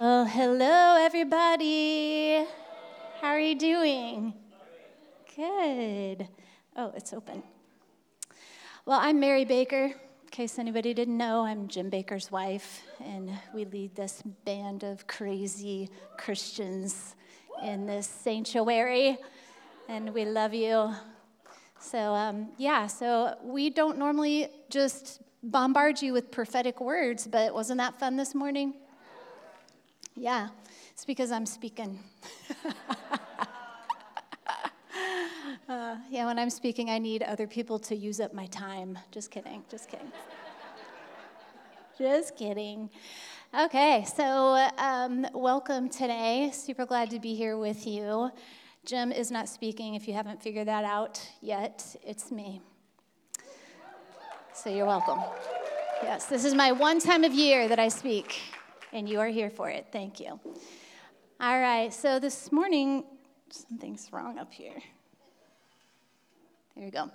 Oh, hello, everybody. How are you doing? Good. Oh, it's open. Well, I'm Mary Baker. In case anybody didn't know, I'm Jim Baker's wife, and we lead this band of crazy Christians in this sanctuary, and we love you. So, um, yeah, so we don't normally just bombard you with prophetic words, but wasn't that fun this morning? Yeah, it's because I'm speaking. uh, yeah, when I'm speaking, I need other people to use up my time. Just kidding, just kidding. just kidding. Okay, so um, welcome today. Super glad to be here with you. Jim is not speaking if you haven't figured that out yet. It's me. So you're welcome. Yes, this is my one time of year that I speak and you are here for it. Thank you. All right, so this morning, something's wrong up here. There you go.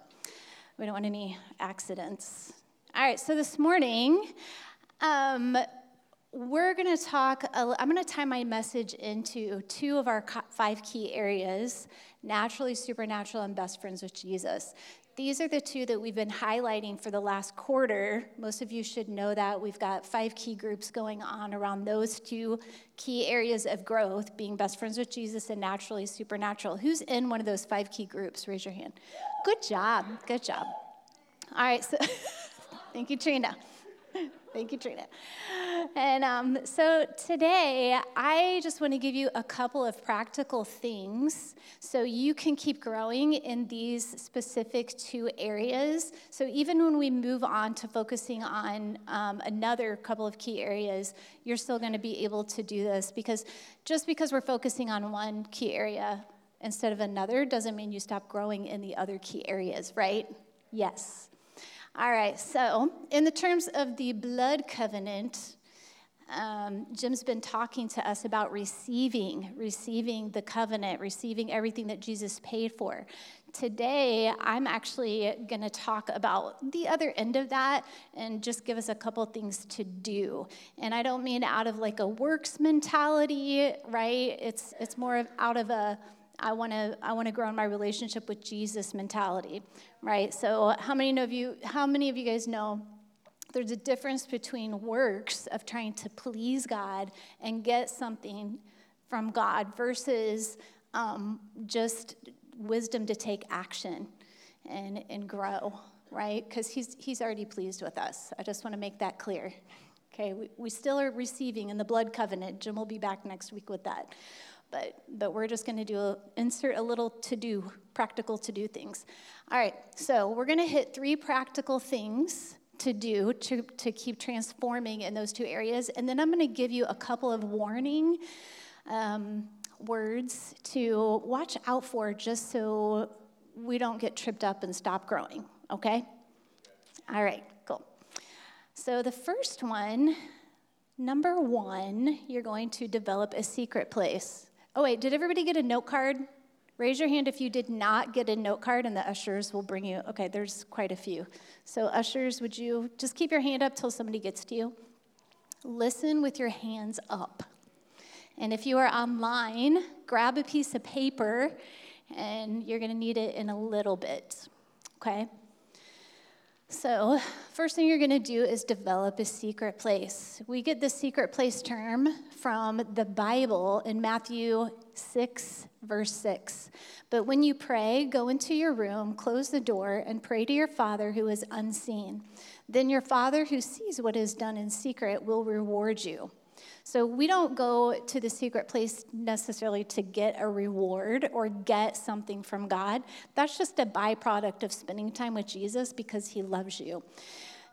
We don't want any accidents. All right, so this morning, um, we're going to talk, I'm going to tie my message into two of our five key areas naturally, supernatural, and best friends with Jesus. These are the two that we've been highlighting for the last quarter. Most of you should know that. We've got five key groups going on around those two key areas of growth being best friends with Jesus and naturally supernatural. Who's in one of those five key groups? Raise your hand. Good job. Good job. All right, so thank you, Trina. Thank you, Trina. And um, so today, I just want to give you a couple of practical things so you can keep growing in these specific two areas. So even when we move on to focusing on um, another couple of key areas, you're still going to be able to do this because just because we're focusing on one key area instead of another doesn't mean you stop growing in the other key areas, right? Yes. All right, so in the terms of the blood covenant, um, Jim's been talking to us about receiving, receiving the covenant, receiving everything that Jesus paid for. Today, I'm actually going to talk about the other end of that and just give us a couple things to do. And I don't mean out of like a works mentality, right? It's it's more of out of a I want to I want to grow in my relationship with Jesus mentality, right? So how many of you how many of you guys know there's a difference between works of trying to please God and get something from God versus um, just wisdom to take action and, and grow, right? Because he's, he's already pleased with us. I just want to make that clear. Okay, we, we still are receiving in the blood covenant. Jim will be back next week with that but, but we're just going to do a, insert a little to do, practical to do things. All right, so we're going to hit three practical things to do to, to keep transforming in those two areas. And then I'm going to give you a couple of warning um, words to watch out for just so we don't get tripped up and stop growing, okay? All right, cool. So the first one, number one, you're going to develop a secret place. Oh, wait, did everybody get a note card? Raise your hand if you did not get a note card, and the ushers will bring you. Okay, there's quite a few. So, ushers, would you just keep your hand up till somebody gets to you? Listen with your hands up. And if you are online, grab a piece of paper, and you're going to need it in a little bit. Okay? So, first thing you're going to do is develop a secret place. We get the secret place term from the Bible in Matthew 6, verse 6. But when you pray, go into your room, close the door, and pray to your Father who is unseen. Then your Father who sees what is done in secret will reward you. So we don't go to the secret place necessarily to get a reward or get something from God. That's just a byproduct of spending time with Jesus because he loves you.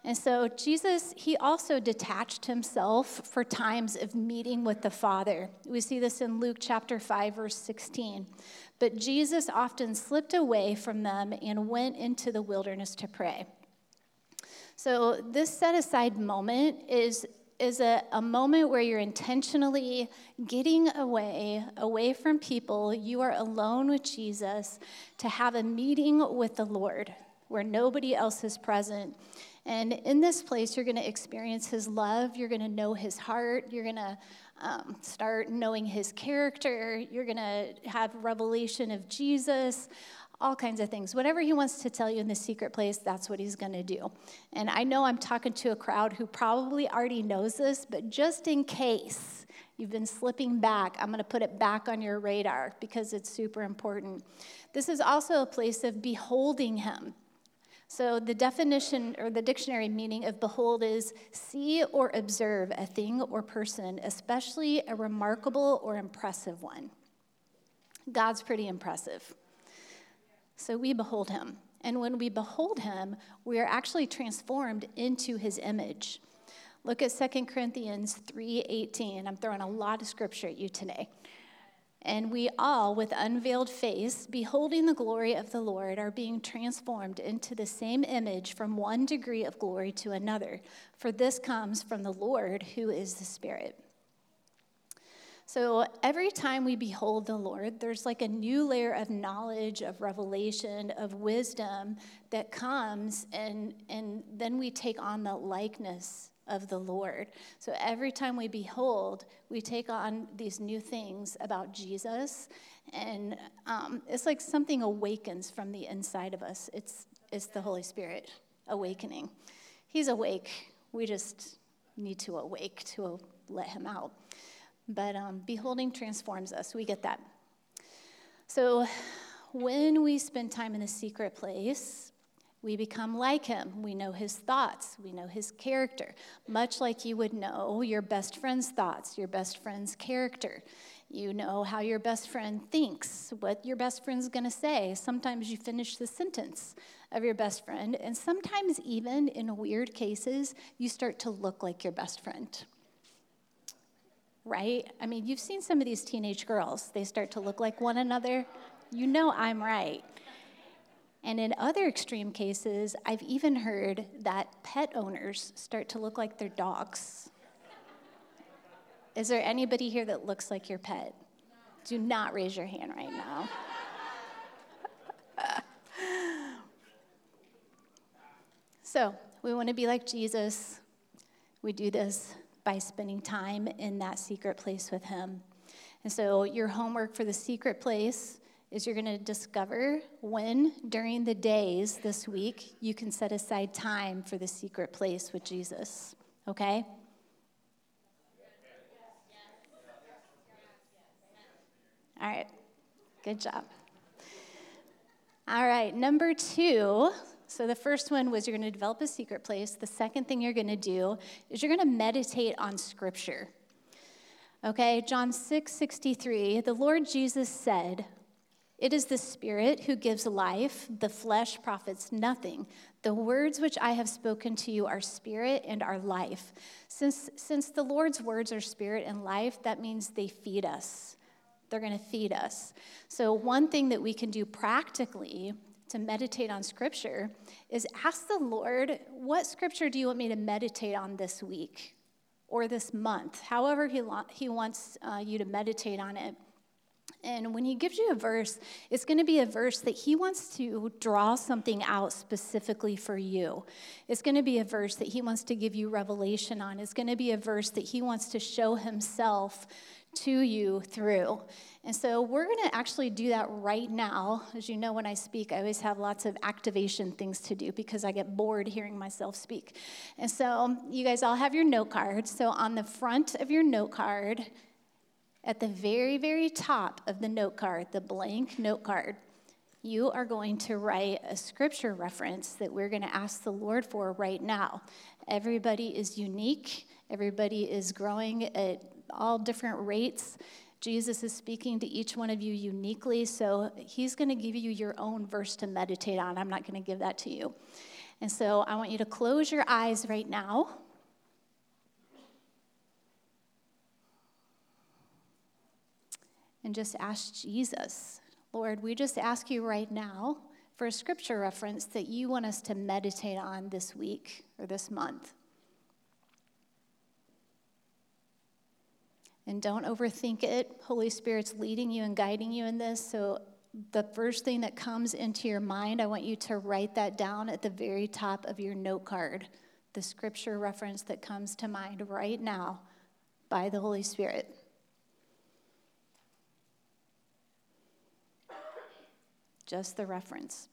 And so Jesus, he also detached himself for times of meeting with the Father. We see this in Luke chapter 5, verse 16. But Jesus often slipped away from them and went into the wilderness to pray. So, this set aside moment is is a, a moment where you're intentionally getting away, away from people. You are alone with Jesus to have a meeting with the Lord where nobody else is present. And in this place, you're going to experience his love. You're going to know his heart. You're going to um, start knowing his character. You're going to have revelation of Jesus, all kinds of things. Whatever he wants to tell you in the secret place, that's what he's going to do. And I know I'm talking to a crowd who probably already knows this, but just in case you've been slipping back, I'm going to put it back on your radar because it's super important. This is also a place of beholding him. So, the definition or the dictionary meaning of behold is see or observe a thing or person, especially a remarkable or impressive one. God's pretty impressive. So, we behold him. And when we behold him, we are actually transformed into his image. Look at 2 Corinthians 3:18. I'm throwing a lot of scripture at you today. And we all, with unveiled face, beholding the glory of the Lord, are being transformed into the same image from one degree of glory to another. For this comes from the Lord, who is the Spirit. So every time we behold the Lord, there's like a new layer of knowledge, of revelation, of wisdom that comes, and, and then we take on the likeness of the Lord. So every time we behold, we take on these new things about Jesus, and um, it's like something awakens from the inside of us. It's, it's the Holy Spirit awakening. He's awake. We just need to awake to let him out. But um, beholding transforms us. We get that. So when we spend time in the secret place, we become like him. We know his thoughts. We know his character, much like you would know your best friend's thoughts, your best friend's character. You know how your best friend thinks, what your best friend's to say. Sometimes you finish the sentence of your best friend, and sometimes, even in weird cases, you start to look like your best friend. Right? I mean, you've seen some of these teenage girls, they start to look like one another. You know I'm right. And in other extreme cases, I've even heard that pet owners start to look like their dogs. Is there anybody here that looks like your pet? Do not raise your hand right now. so, we want to be like Jesus. We do this by spending time in that secret place with Him. And so, your homework for the secret place is you're going to discover when during the days this week you can set aside time for the secret place with Jesus. Okay? All right. Good job. All right. Number two. So the first one was you're going to develop a secret place. The second thing you're going to do is you're going to meditate on Scripture. Okay, John 6 63, the Lord Jesus said, it is the Spirit who gives life, the flesh profits nothing. The words which I have spoken to you are spirit and are life. Since, since the Lord's words are spirit and life, that means they feed us. They're going to feed us. So, one thing that we can do practically to meditate on Scripture is ask the Lord, what Scripture do you want me to meditate on this week or this month? However, He, he wants uh, you to meditate on it. And when he gives you a verse, it's going to be a verse that he wants to draw something out specifically for you. It's going to be a verse that he wants to give you revelation on. It's going to be a verse that he wants to show himself to you through. And so we're going to actually do that right now. As you know, when I speak, I always have lots of activation things to do because I get bored hearing myself speak. And so you guys all have your note cards. So on the front of your note card, at the very, very top of the note card, the blank note card, you are going to write a scripture reference that we're going to ask the Lord for right now. Everybody is unique, everybody is growing at all different rates. Jesus is speaking to each one of you uniquely, so he's going to give you your own verse to meditate on. I'm not going to give that to you. And so I want you to close your eyes right now. and just ask Jesus, Lord, we just ask you right now for a scripture reference that you want us to meditate on this week or this month. And don't overthink it. Holy Spirit's leading you and guiding you in this. So the first thing that comes into your mind, I want you to write that down at the very top of your note card. The scripture reference that comes to mind right now by the Holy Spirit. Just the reference.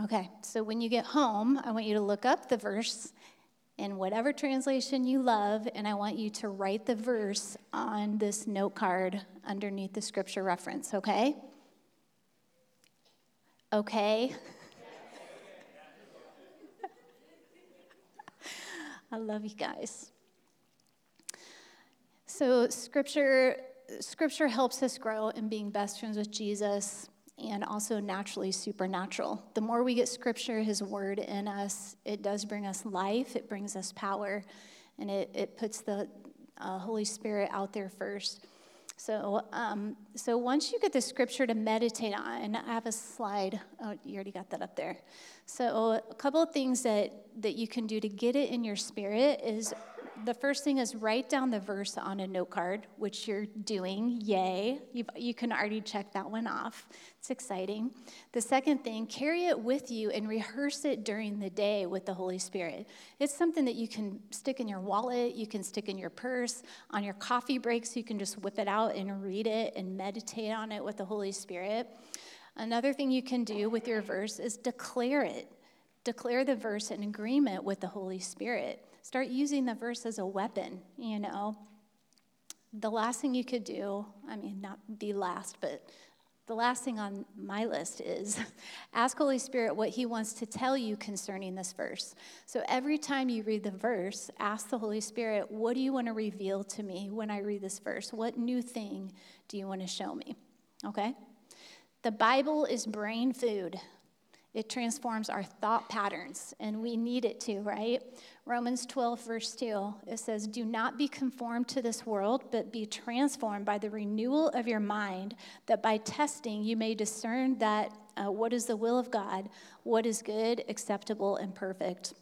Okay, so when you get home, I want you to look up the verse in whatever translation you love, and I want you to write the verse on this note card underneath the scripture reference, okay? Okay. I love you guys. So scripture scripture helps us grow in being best friends with Jesus and also naturally supernatural. The more we get scripture, his word in us, it does bring us life, it brings us power, and it, it puts the uh, Holy Spirit out there first. So, um, so once you get the scripture to meditate on, I have a slide. Oh, you already got that up there. So, a couple of things that, that you can do to get it in your spirit is the first thing is write down the verse on a note card, which you're doing. Yay. You've, you can already check that one off. It's exciting. The second thing, carry it with you and rehearse it during the day with the Holy Spirit. It's something that you can stick in your wallet, you can stick in your purse. On your coffee breaks, you can just whip it out and read it and meditate on it with the Holy Spirit. Another thing you can do with your verse is declare it. Declare the verse in agreement with the Holy Spirit. Start using the verse as a weapon, you know. The last thing you could do, I mean, not the last, but the last thing on my list is ask Holy Spirit what He wants to tell you concerning this verse. So every time you read the verse, ask the Holy Spirit, what do you want to reveal to me when I read this verse? What new thing do you want to show me? Okay? The Bible is brain food. It transforms our thought patterns, and we need it to, right? Romans 12, verse 2, it says, Do not be conformed to this world, but be transformed by the renewal of your mind, that by testing you may discern that uh, what is the will of God, what is good, acceptable, and perfect.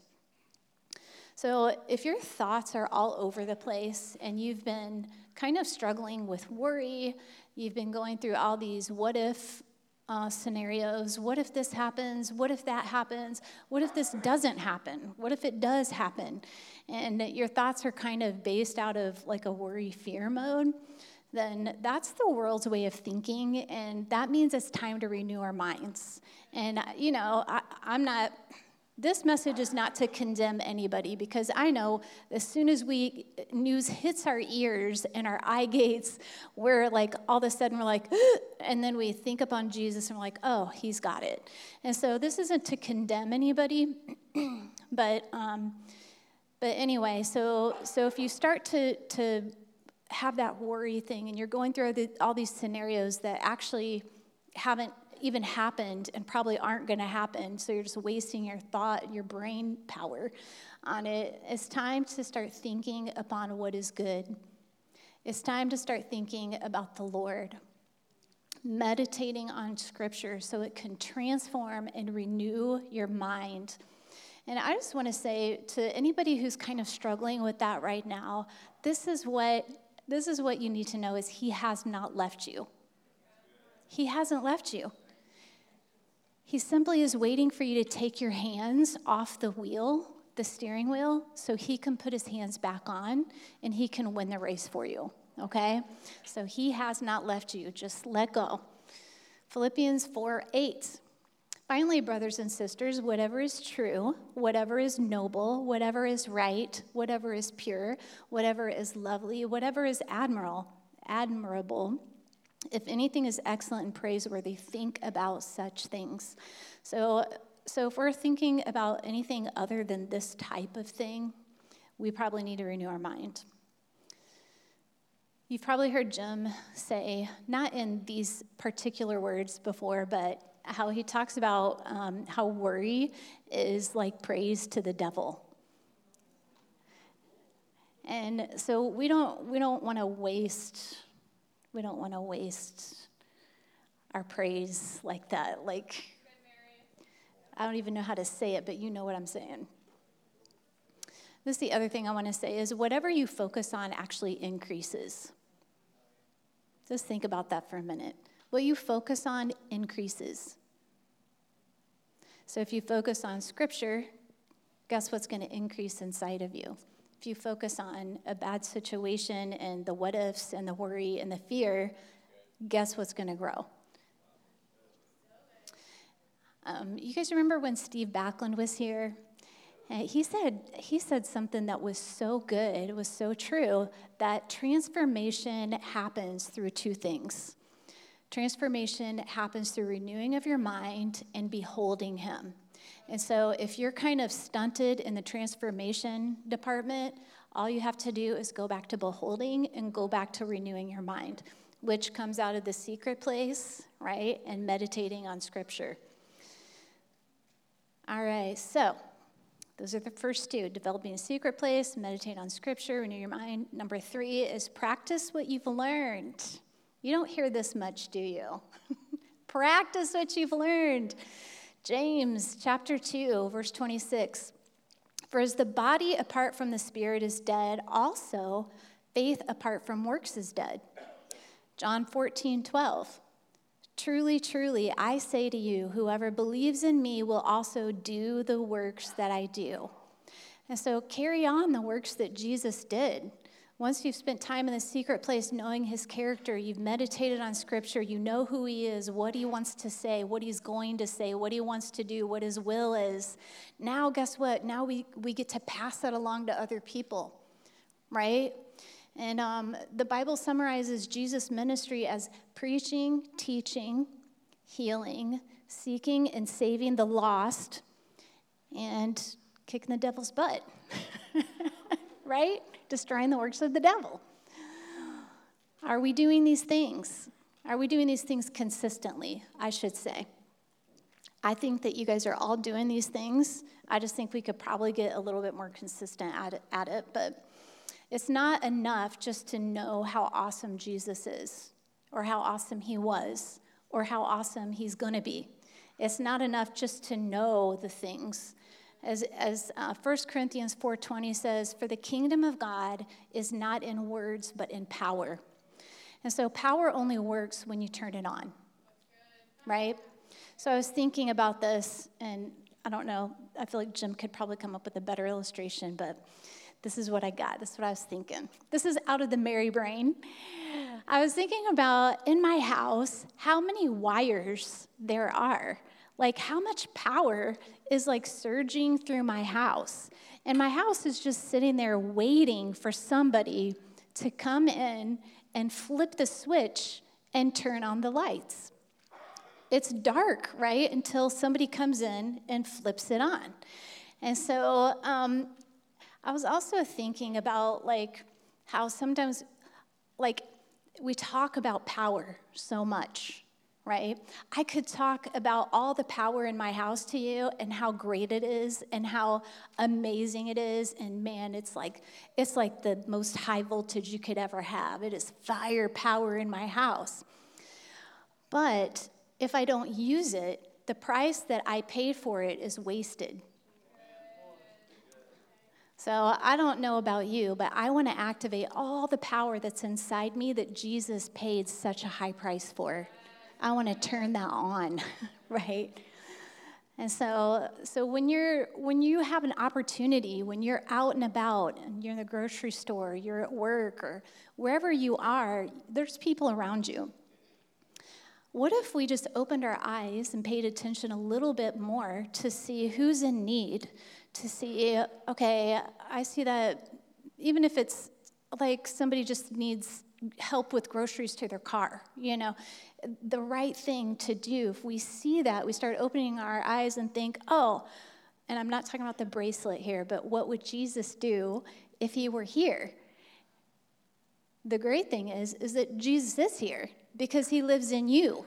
So, if your thoughts are all over the place and you've been kind of struggling with worry, you've been going through all these what if uh, scenarios. What if this happens? What if that happens? What if this doesn't happen? What if it does happen? And your thoughts are kind of based out of like a worry fear mode. Then that's the world's way of thinking, and that means it's time to renew our minds. And, you know, I, I'm not this message is not to condemn anybody because I know as soon as we news hits our ears and our eye gates, we're like all of a sudden we're like, and then we think upon Jesus and we're like, oh, he's got it. And so this isn't to condemn anybody, but um, but anyway, so so if you start to to have that worry thing and you're going through the, all these scenarios that actually haven't even happened and probably aren't going to happen. So you're just wasting your thought, your brain power on it. It's time to start thinking upon what is good. It's time to start thinking about the Lord, meditating on Scripture so it can transform and renew your mind. And I just want to say to anybody who's kind of struggling with that right now, this is what this is what you need to know is he has not left you. He hasn't left you. He simply is waiting for you to take your hands off the wheel, the steering wheel, so he can put his hands back on and he can win the race for you. Okay? So he has not left you. Just let go. Philippians 4 8. Finally, brothers and sisters, whatever is true, whatever is noble, whatever is right, whatever is pure, whatever is lovely, whatever is admirable, admirable, if anything is excellent and praiseworthy, think about such things. So, so if we're thinking about anything other than this type of thing, we probably need to renew our mind. You've probably heard Jim say, not in these particular words before, but how he talks about um, how worry is like praise to the devil. And so we don't, we don't want to waste we don't want to waste our praise like that. Like, I don't even know how to say it, but you know what I'm saying. This is the other thing I want to say is whatever you focus on actually increases. Just think about that for a minute. What you focus on increases. So if you focus on scripture, guess what's going to increase inside of you? If you focus on a bad situation and the what ifs and the worry and the fear, guess what's going to grow? Um, you guys remember when Steve Backlund was here? Uh, he said he said something that was so good, it was so true that transformation happens through two things. Transformation happens through renewing of your mind and beholding him. And so if you're kind of stunted in the transformation department, all you have to do is go back to beholding and go back to renewing your mind, which comes out of the secret place, right? And meditating on scripture. All right, so those are the first two developing a secret place, meditate on scripture, renew your mind. Number three is practice what you've learned. You don't hear this much, do you? practice what you've learned. James chapter 2, verse 26. For as the body apart from the spirit is dead, also faith apart from works is dead. John 14, 12. Truly, truly, I say to you, whoever believes in me will also do the works that I do. And so carry on the works that Jesus did. Once you've spent time in the secret place knowing his character, you've meditated on scripture, you know who he is, what he wants to say, what he's going to say, what he wants to do, what his will is. Now, guess what? Now we, we get to pass that along to other people, right? And um, the Bible summarizes Jesus' ministry as preaching, teaching, healing, seeking and saving the lost, and kicking the devil's butt, right? Destroying the works of the devil. Are we doing these things? Are we doing these things consistently, I should say? I think that you guys are all doing these things. I just think we could probably get a little bit more consistent at it, at it but it's not enough just to know how awesome Jesus is, or how awesome he was, or how awesome he's going to be. It's not enough just to know the things. As, as uh, 1 Corinthians 4.20 says, for the kingdom of God is not in words, but in power. And so power only works when you turn it on, right? So I was thinking about this, and I don't know, I feel like Jim could probably come up with a better illustration, but this is what I got. This is what I was thinking. This is out of the Mary brain. I was thinking about in my house how many wires there are. Like how much power is like surging through my house. And my house is just sitting there waiting for somebody to come in and flip the switch and turn on the lights. It's dark, right? Until somebody comes in and flips it on. And so um, I was also thinking about like how sometimes like we talk about power so much, right? I could talk about all the power in my house to you and how great it is and how amazing it is and man, it's like it's like the most high voltage you could ever have. It is fire power in my house. But if I don't use it, the price that I paid for it is wasted. So I don't know about you, but I want to activate all the power that's inside me that Jesus paid such a high price for. I want to turn that on, right? And so, so when you're when you have an opportunity, when you're out and about, and you're in the grocery store, you're at work, or wherever you are, there's people around you. What if we just opened our eyes and paid attention a little bit more to see who's in need, to see, okay, I see that even if it's like somebody just needs help with groceries to their car, you know, the right thing to do, if we see that, we start opening our eyes and think, oh, and I'm not talking about the bracelet here, but what would Jesus do if he were here? The great thing is, is that Jesus is here because he lives in you.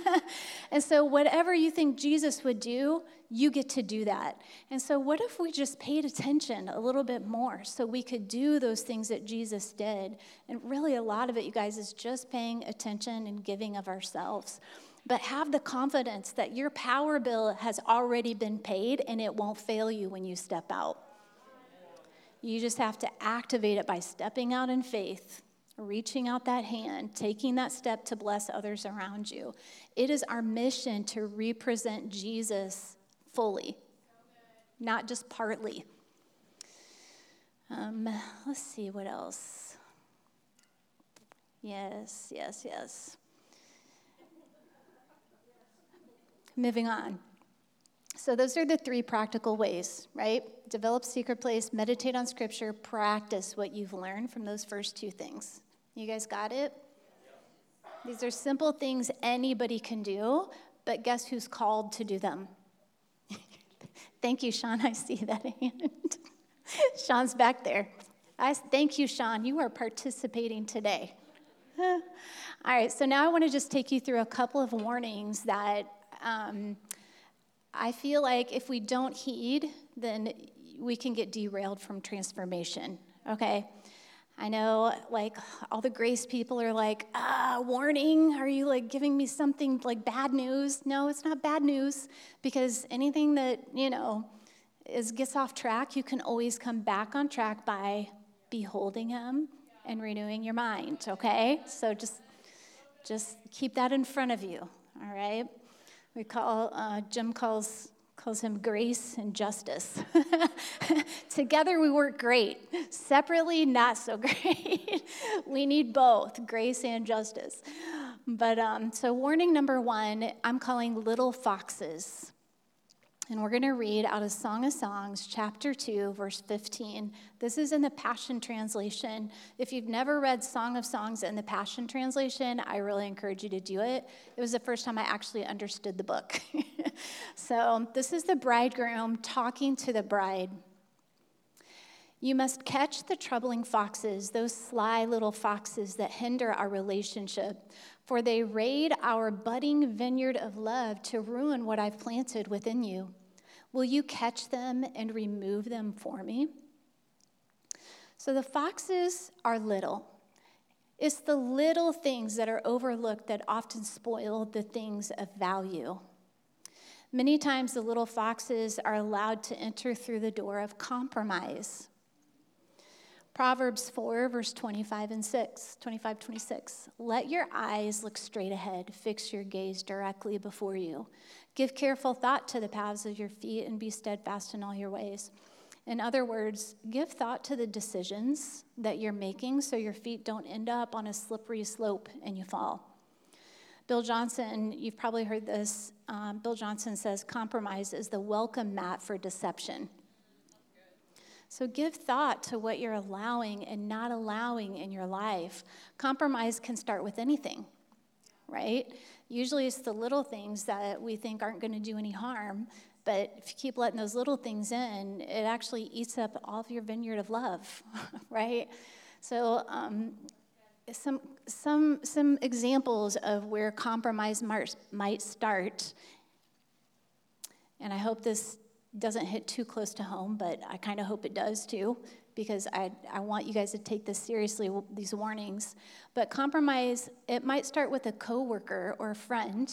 and so, whatever you think Jesus would do, you get to do that. And so, what if we just paid attention a little bit more so we could do those things that Jesus did? And really, a lot of it, you guys, is just paying attention and giving of ourselves. But have the confidence that your power bill has already been paid and it won't fail you when you step out. You just have to activate it by stepping out in faith, reaching out that hand, taking that step to bless others around you. It is our mission to represent Jesus fully, not just partly. Um, let's see what else. Yes, yes, yes. Moving on. So, those are the three practical ways, right? Develop secret place, meditate on scripture, practice what you've learned from those first two things. You guys got it? These are simple things anybody can do, but guess who's called to do them? thank you, Sean. I see that hand. Sean's back there. I thank you, Sean. You are participating today. All right, so now I want to just take you through a couple of warnings that um, I feel like if we don't heed, then we can get derailed from transformation, okay? I know, like, all the grace people are like, ah, warning, are you like giving me something like bad news? No, it's not bad news because anything that, you know, is gets off track, you can always come back on track by beholding him and renewing your mind, okay? So just just keep that in front of you, all right? We call, uh, Jim calls, calls him grace and justice. Together we work great. Separately, not so great. we need both grace and justice. But um, so, warning number one I'm calling little foxes. And we're going to read out of Song of Songs, chapter 2, verse 15. This is in the Passion Translation. If you've never read Song of Songs in the Passion Translation, I really encourage you to do it. It was the first time I actually understood the book. so, this is the bridegroom talking to the bride. You must catch the troubling foxes, those sly little foxes that hinder our relationship, for they raid our budding vineyard of love to ruin what I've planted within you. Will you catch them and remove them for me? So the foxes are little. It's the little things that are overlooked that often spoil the things of value. Many times, the little foxes are allowed to enter through the door of compromise. Proverbs 4, verse 25 and 6, 25, 26. Let your eyes look straight ahead, fix your gaze directly before you. Give careful thought to the paths of your feet and be steadfast in all your ways. In other words, give thought to the decisions that you're making so your feet don't end up on a slippery slope and you fall. Bill Johnson, you've probably heard this. Um, Bill Johnson says compromise is the welcome mat for deception. So give thought to what you're allowing and not allowing in your life. Compromise can start with anything, right? Usually it's the little things that we think aren't going to do any harm, but if you keep letting those little things in, it actually eats up all of your vineyard of love, right? So, um, some, some, some examples of where compromise might start, and I hope this doesn't hit too close to home, but I kind of hope it does too, because I, I want you guys to take this seriously, these warnings. But compromise, it might start with a coworker or a friend,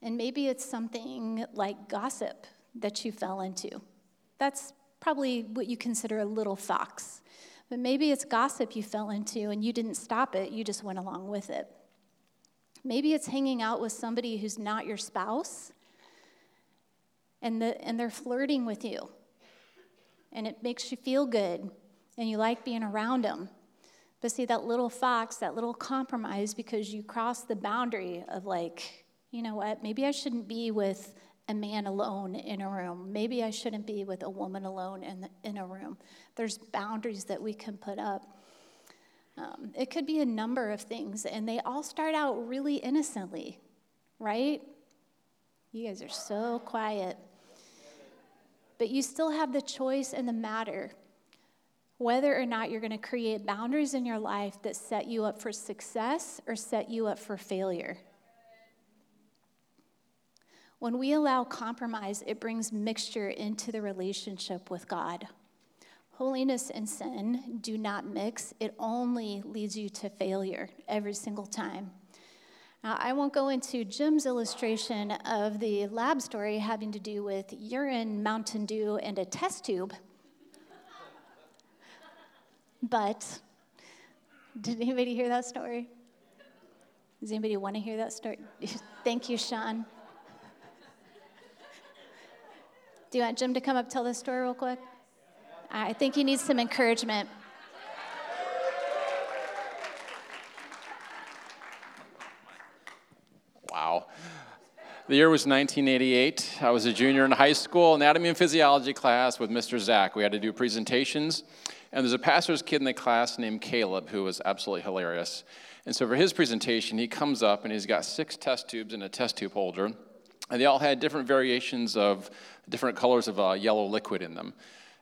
and maybe it's something like gossip that you fell into. That's probably what you consider a little fox. But maybe it's gossip you fell into and you didn't stop it, you just went along with it. Maybe it's hanging out with somebody who's not your spouse and, the, and they're flirting with you. And it makes you feel good, and you like being around them. But see, that little fox, that little compromise, because you cross the boundary of like, you know what, maybe I shouldn't be with a man alone in a room. Maybe I shouldn't be with a woman alone in, the, in a room. There's boundaries that we can put up. Um, it could be a number of things, and they all start out really innocently, right? You guys are so quiet but you still have the choice and the matter whether or not you're going to create boundaries in your life that set you up for success or set you up for failure. When we allow compromise, it brings mixture into the relationship with God. Holiness and sin do not mix, it only leads you to failure every single time. Now, I won't go into Jim's illustration of the lab story having to do with urine, Mountain Dew, and a test tube. But did anybody hear that story? Does anybody want to hear that story? Thank you, Sean. Do you want Jim to come up tell the story real quick? I think he needs some encouragement. Wow. The year was 1988. I was a junior in high school, anatomy and physiology class with Mr. Zach. We had to do presentations, and there's a pastor's kid in the class named Caleb who was absolutely hilarious. And so for his presentation, he comes up and he's got six test tubes and a test tube holder, and they all had different variations of different colors of uh, yellow liquid in them.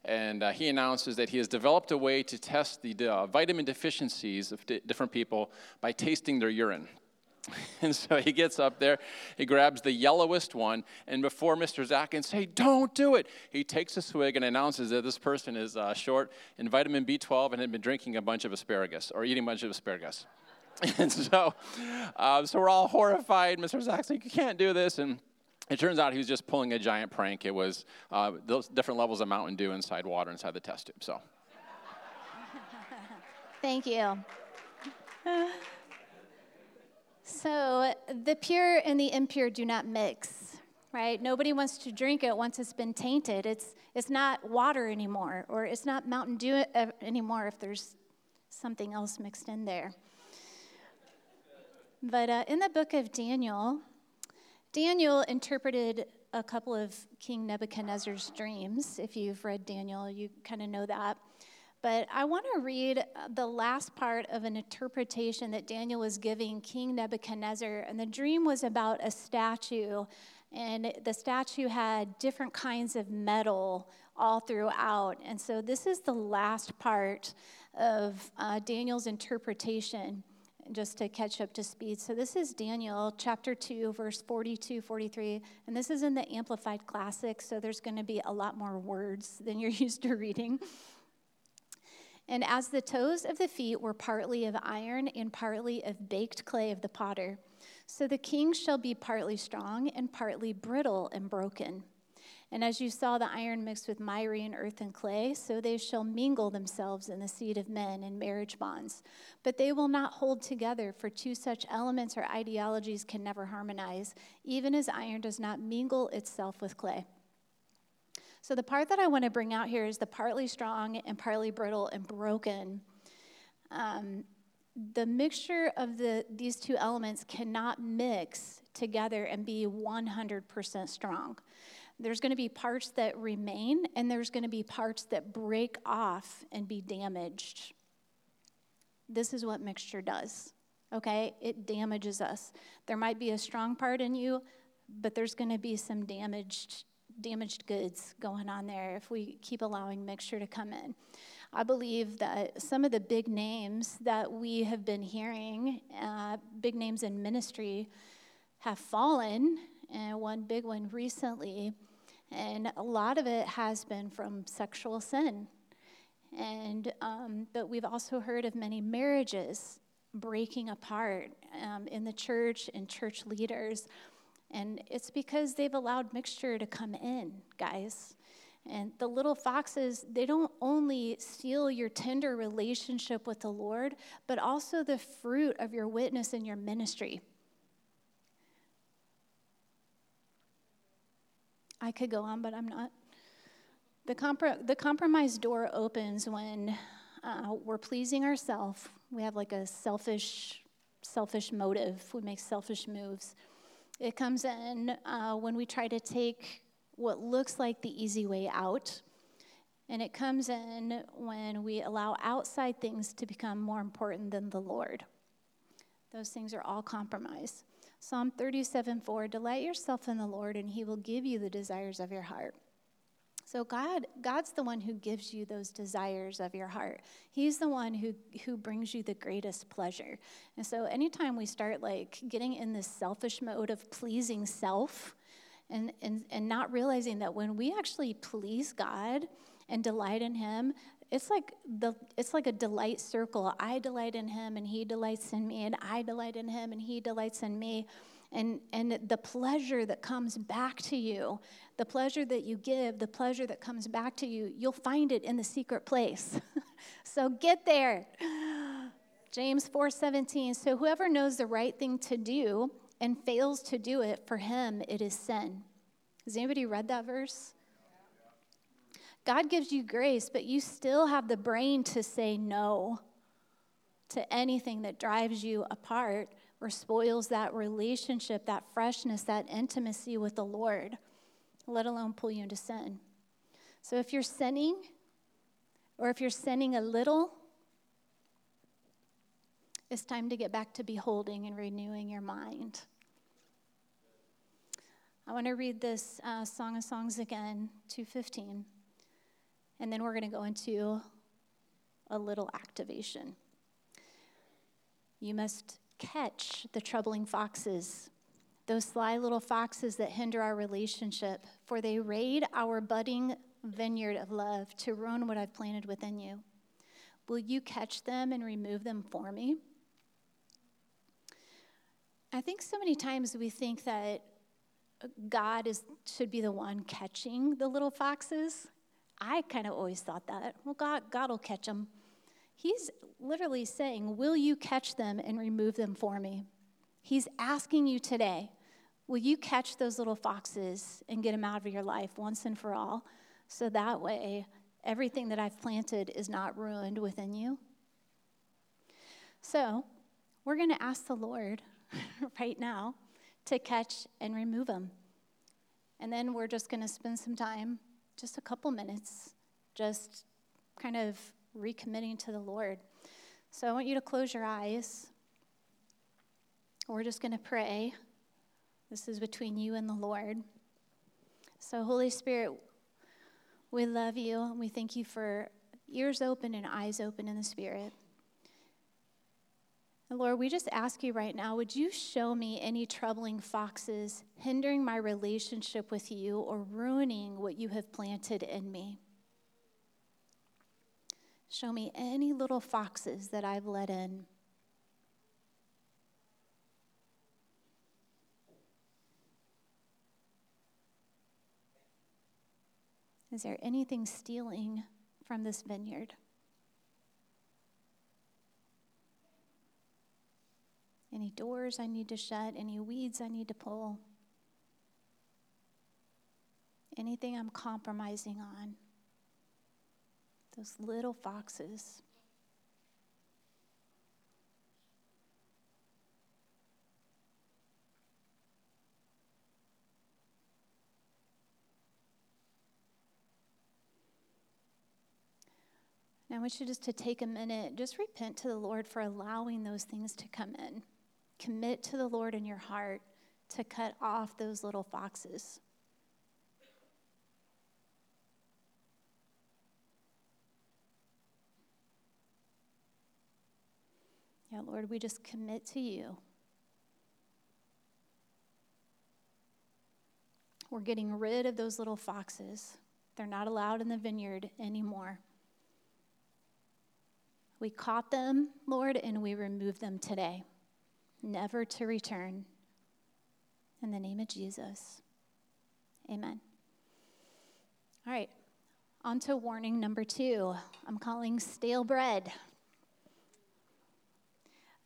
And uh, he announces that he has developed a way to test the uh, vitamin deficiencies of different people by tasting their urine. And so he gets up there, he grabs the yellowest one, and before Mr. Zach can say, Don't do it, he takes a swig and announces that this person is uh, short in vitamin B12 and had been drinking a bunch of asparagus or eating a bunch of asparagus. And so, uh, so we're all horrified. Mr. Zach's like, You can't do this. And it turns out he was just pulling a giant prank. It was uh, those different levels of Mountain Dew inside water inside the test tube. So, thank you. So the pure and the impure do not mix, right? Nobody wants to drink it once it's been tainted. It's, it's not water anymore, or it's not Mountain Dew anymore if there's something else mixed in there. But uh, in the book of Daniel, Daniel interpreted a couple of King Nebuchadnezzar's dreams. If you've read Daniel, you kind of know that. But I want to read the last part of an interpretation that Daniel was giving King Nebuchadnezzar. And the dream was about a statue, and the statue had different kinds of metal all throughout. And so this is the last part of uh, Daniel's interpretation just to catch up to speed. So this is Daniel chapter 2, verse 42, 43. And this is in the Amplified Classic, so there's going to be a lot more words than you're used to reading. And as the toes of the feet were partly of iron and partly of baked clay of the potter, so the king shall be partly strong and partly brittle and broken. And as you saw the iron mixed with miry and earth and clay, so they shall mingle themselves in the seed of men in marriage bonds. But they will not hold together, for two such elements or ideologies can never harmonize, even as iron does not mingle itself with clay. So, the part that I want to bring out here is the partly strong and partly brittle and broken. Um, the mixture of the, these two elements cannot mix together and be 100% strong. There's going to be parts that remain, and there's going to be parts that break off and be damaged. This is what mixture does, okay? It damages us. There might be a strong part in you, but there's going to be some damaged damaged goods going on there if we keep allowing mixture to come in. I believe that some of the big names that we have been hearing, uh, big names in ministry, have fallen, and one big one recently. And a lot of it has been from sexual sin. And, um, but we've also heard of many marriages breaking apart um, in the church and church leaders and it's because they've allowed mixture to come in, guys. And the little foxes, they don't only steal your tender relationship with the Lord, but also the fruit of your witness and your ministry. I could go on, but I'm not. The, the compromise door opens when uh, we're pleasing ourselves. We have like a selfish, selfish motive. We make selfish moves. It comes in uh, when we try to take what looks like the easy way out. And it comes in when we allow outside things to become more important than the Lord. Those things are all compromise. Psalm 37 4 Delight yourself in the Lord, and he will give you the desires of your heart. So God, God's the one who gives you those desires of your heart. He's the one who, who brings you the greatest pleasure. And so anytime we start like getting in this selfish mode of pleasing self and, and, and not realizing that when we actually please God and delight in Him, it's like the it's like a delight circle. I delight in him and he delights in me, and I delight in him and he delights in me. And, and the pleasure that comes back to you, the pleasure that you give, the pleasure that comes back to you, you'll find it in the secret place. so get there. James 4:17 So whoever knows the right thing to do and fails to do it for him it is sin. Has anybody read that verse? God gives you grace, but you still have the brain to say no to anything that drives you apart or spoils that relationship, that freshness, that intimacy with the Lord, let alone pull you into sin. So if you're sinning, or if you're sinning a little, it's time to get back to beholding and renewing your mind. I want to read this uh, Song of Songs again, 215, and then we're going to go into a little activation. You must catch the troubling foxes, those sly little foxes that hinder our relationship, for they raid our budding vineyard of love to ruin what I've planted within you. Will you catch them and remove them for me? I think so many times we think that God is, should be the one catching the little foxes. I kind of always thought that. Well, God, God will catch them. He's literally saying, Will you catch them and remove them for me? He's asking you today, Will you catch those little foxes and get them out of your life once and for all? So that way, everything that I've planted is not ruined within you. So, we're going to ask the Lord right now to catch and remove them. And then we're just going to spend some time, just a couple minutes, just kind of recommitting to the Lord. So I want you to close your eyes. We're just going to pray. This is between you and the Lord. So, Holy Spirit, we love you and we thank you for ears open and eyes open in the Spirit. And Lord, we just ask you right now would you show me any troubling foxes hindering my relationship with you or ruining what you have planted in me? Show me any little foxes that I've let in. Is there anything stealing from this vineyard? Any doors I need to shut? Any weeds I need to pull? Anything I'm compromising on? Those little foxes. I want you just to take a minute, just repent to the Lord for allowing those things to come in. Commit to the Lord in your heart to cut off those little foxes. Yeah, Lord, we just commit to you. We're getting rid of those little foxes. They're not allowed in the vineyard anymore. We caught them, Lord, and we remove them today, never to return. In the name of Jesus. Amen. All right, on to warning number two. I'm calling stale bread.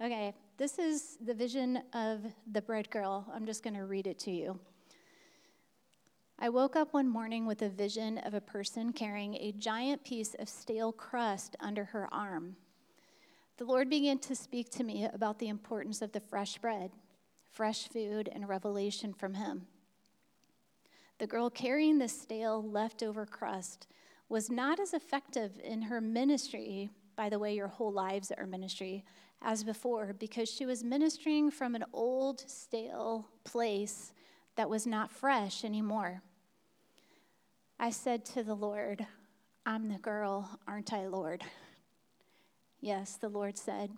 Okay, this is the vision of the bread girl. I'm just going to read it to you. I woke up one morning with a vision of a person carrying a giant piece of stale crust under her arm. The Lord began to speak to me about the importance of the fresh bread, fresh food, and revelation from Him. The girl carrying the stale leftover crust was not as effective in her ministry, by the way, your whole lives are ministry, as before, because she was ministering from an old, stale place that was not fresh anymore. I said to the Lord, I'm the girl, aren't I, Lord? Yes, the Lord said,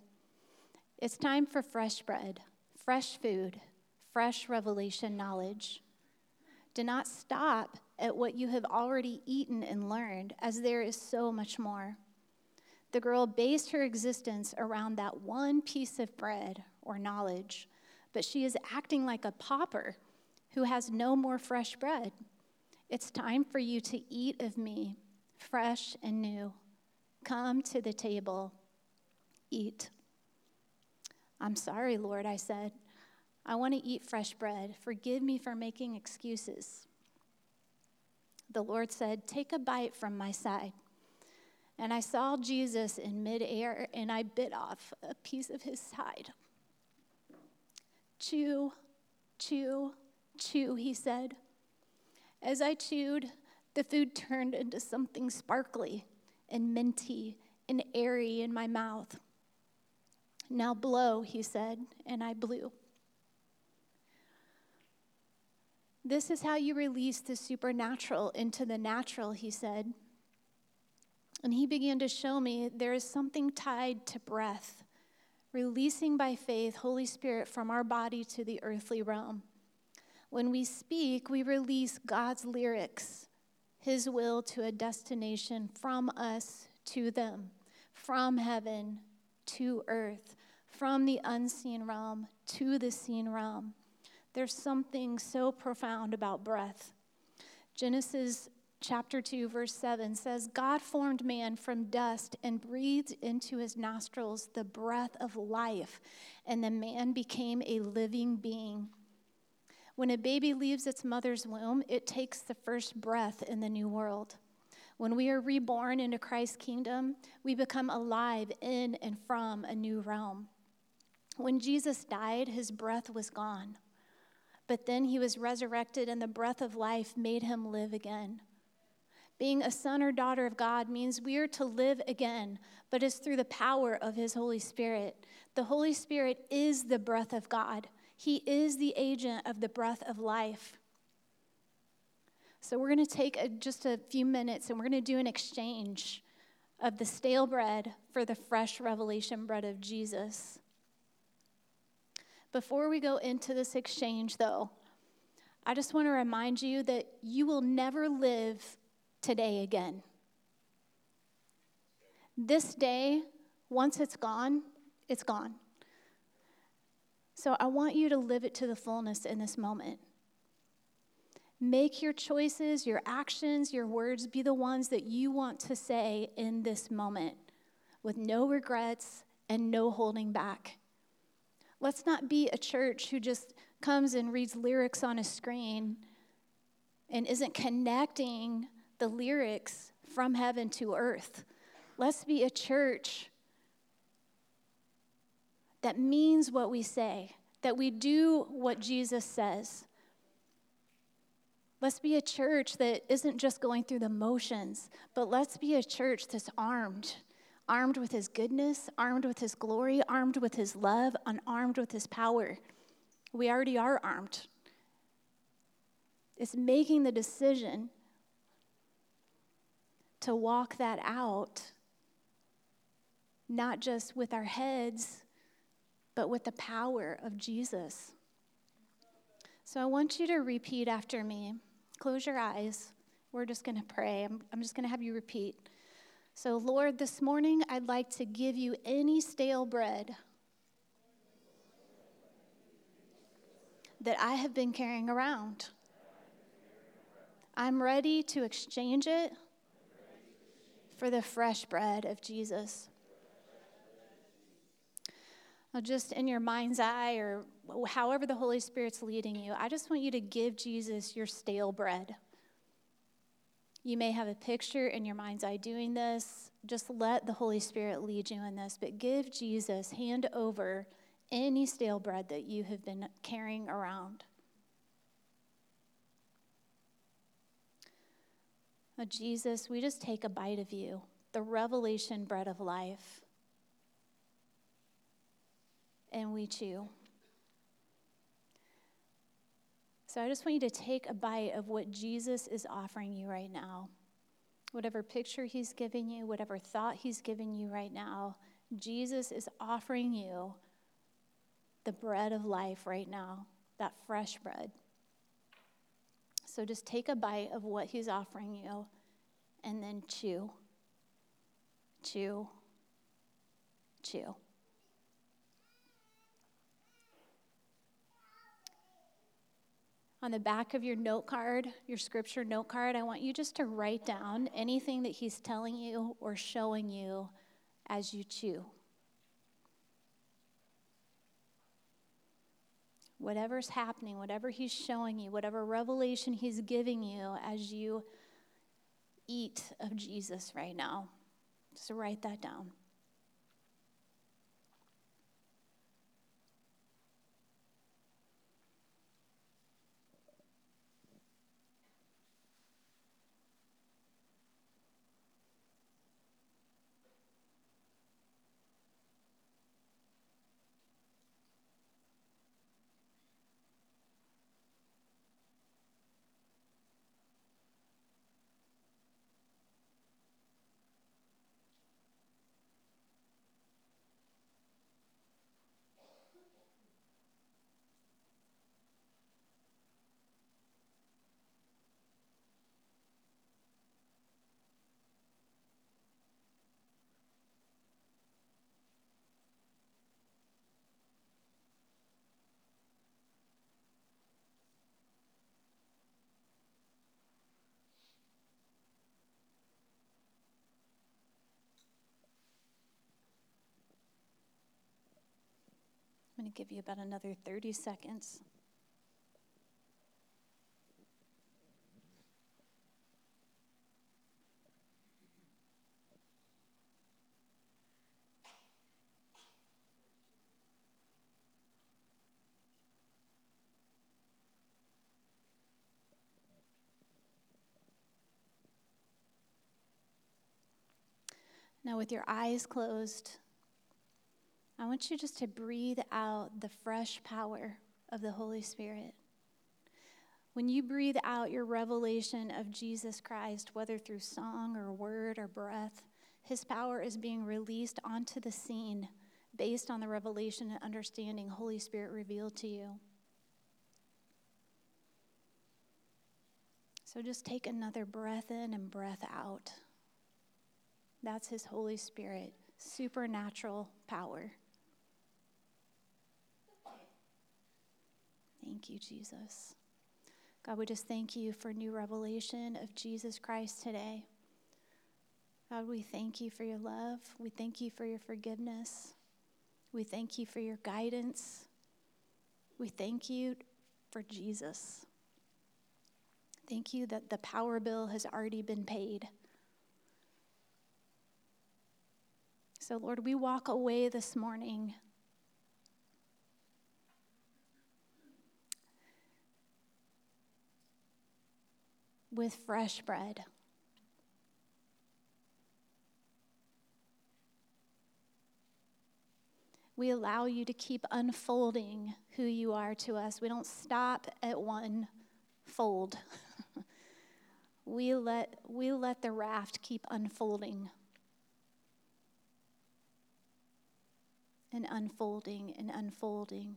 It's time for fresh bread, fresh food, fresh revelation knowledge. Do not stop at what you have already eaten and learned, as there is so much more. The girl based her existence around that one piece of bread or knowledge, but she is acting like a pauper who has no more fresh bread. It's time for you to eat of me, fresh and new Come to the table, eat. I'm sorry, Lord, I said. I want to eat fresh bread. Forgive me for making excuses. The Lord said, Take a bite from my side. And I saw Jesus in midair, and I bit off a piece of his side. Chew, chew, chew, he said. As I chewed, the food turned into something sparkly and minty and airy in my mouth. Now blow, he said, and I blew. This is how you release the supernatural into the natural, he said. And he began to show me there is something tied to breath, releasing by faith Holy Spirit from our body to the earthly realm. When we speak, we release God's lyrics, his will to a destination from us to them, from heaven to earth, from the unseen realm to the seen realm. There's something so profound about breath. Genesis chapter 2, verse 7 says, God formed man from dust and breathed into his nostrils the breath of life, and the man became a living being. When a baby leaves its mother's womb, it takes the first breath in the new world. When we are reborn into Christ's kingdom, we become alive in and from a new realm. When Jesus died, his breath was gone. But then he was resurrected, and the breath of life made him live again. Being a son or daughter of God means we are to live again, but it's through the power of his Holy Spirit. The Holy Spirit is the breath of God, he is the agent of the breath of life. So, we're going to take a, just a few minutes and we're going to do an exchange of the stale bread for the fresh revelation bread of Jesus. Before we go into this exchange, though, I just want to remind you that you will never live today again. This day, once it's gone, it's gone. So I want you to live it to the fullness in this moment. Make your choices, your actions, your words be the ones that you want to say in this moment with no regrets and no holding back. Let's not be a church who just comes and reads lyrics on a screen and isn't connecting the lyrics from heaven to earth. Let's be a church that means what we say, that we do what Jesus says. Let's be a church that isn't just going through the motions, but let's be a church that's armed armed with his goodness, armed with his glory, armed with his love, and armed with his power. We already are armed. It's making the decision to walk that out, not just with our heads, but with the power of Jesus. So I want you to repeat after me. Close your eyes. We're just going to pray. I'm, I'm just going to have you repeat. So, Lord, this morning I'd like to give you any stale bread that I have been carrying around. I'm ready to exchange it for the fresh bread of Jesus. Just in your mind's eye or however the Holy Spirit's leading you, I just want you to give Jesus your stale bread. You may have a picture in your mind's eye doing this. Just let the Holy Spirit lead you in this, but give Jesus, hand over any stale bread that you have been carrying around. Oh, Jesus, we just take a bite of you, the revelation bread of life, and we chew. So I just want you to take a bite of what Jesus is offering you right now. Whatever picture he's giving you, whatever thought he's giving you right now, Jesus is offering you the bread of life right now, that fresh bread. So just take a bite of what he's offering you and then chew, chew, chew. on the back of your note card, your scripture note card, I want you just to write down anything that he's telling you or showing you as you chew. Whatever's happening, whatever he's showing you, whatever revelation he's giving you as you eat of Jesus right now, just write that down. Going to give you about another 30 seconds. Now, with your eyes closed, I want you just to breathe out the fresh power of the Holy Spirit. When you breathe out your revelation of Jesus Christ, whether through song or word or breath, his power is being released onto the scene based on the revelation and understanding Holy Spirit revealed to you. So just take another breath in and breath out. That's his Holy Spirit, supernatural power. Thank you, Jesus. God, we just thank you for new revelation of Jesus Christ today. God, we thank you for your love. We thank you for your forgiveness. We thank you for your guidance. We thank you for Jesus. Thank you that the power bill has already been paid. So, Lord, we walk away this morning with fresh bread. We allow you to keep unfolding who you are to us. We don't stop at one fold. we, let, we let the raft keep unfolding and unfolding and unfolding.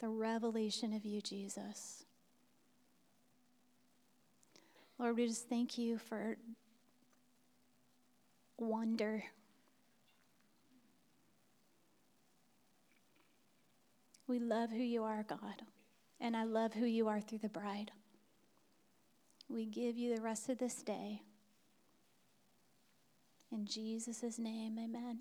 The revelation of you, Jesus. Lord, we just thank you for wonder. We love who you are, God, and I love who you are through the bride. We give you the rest of this day. In Jesus' name, amen.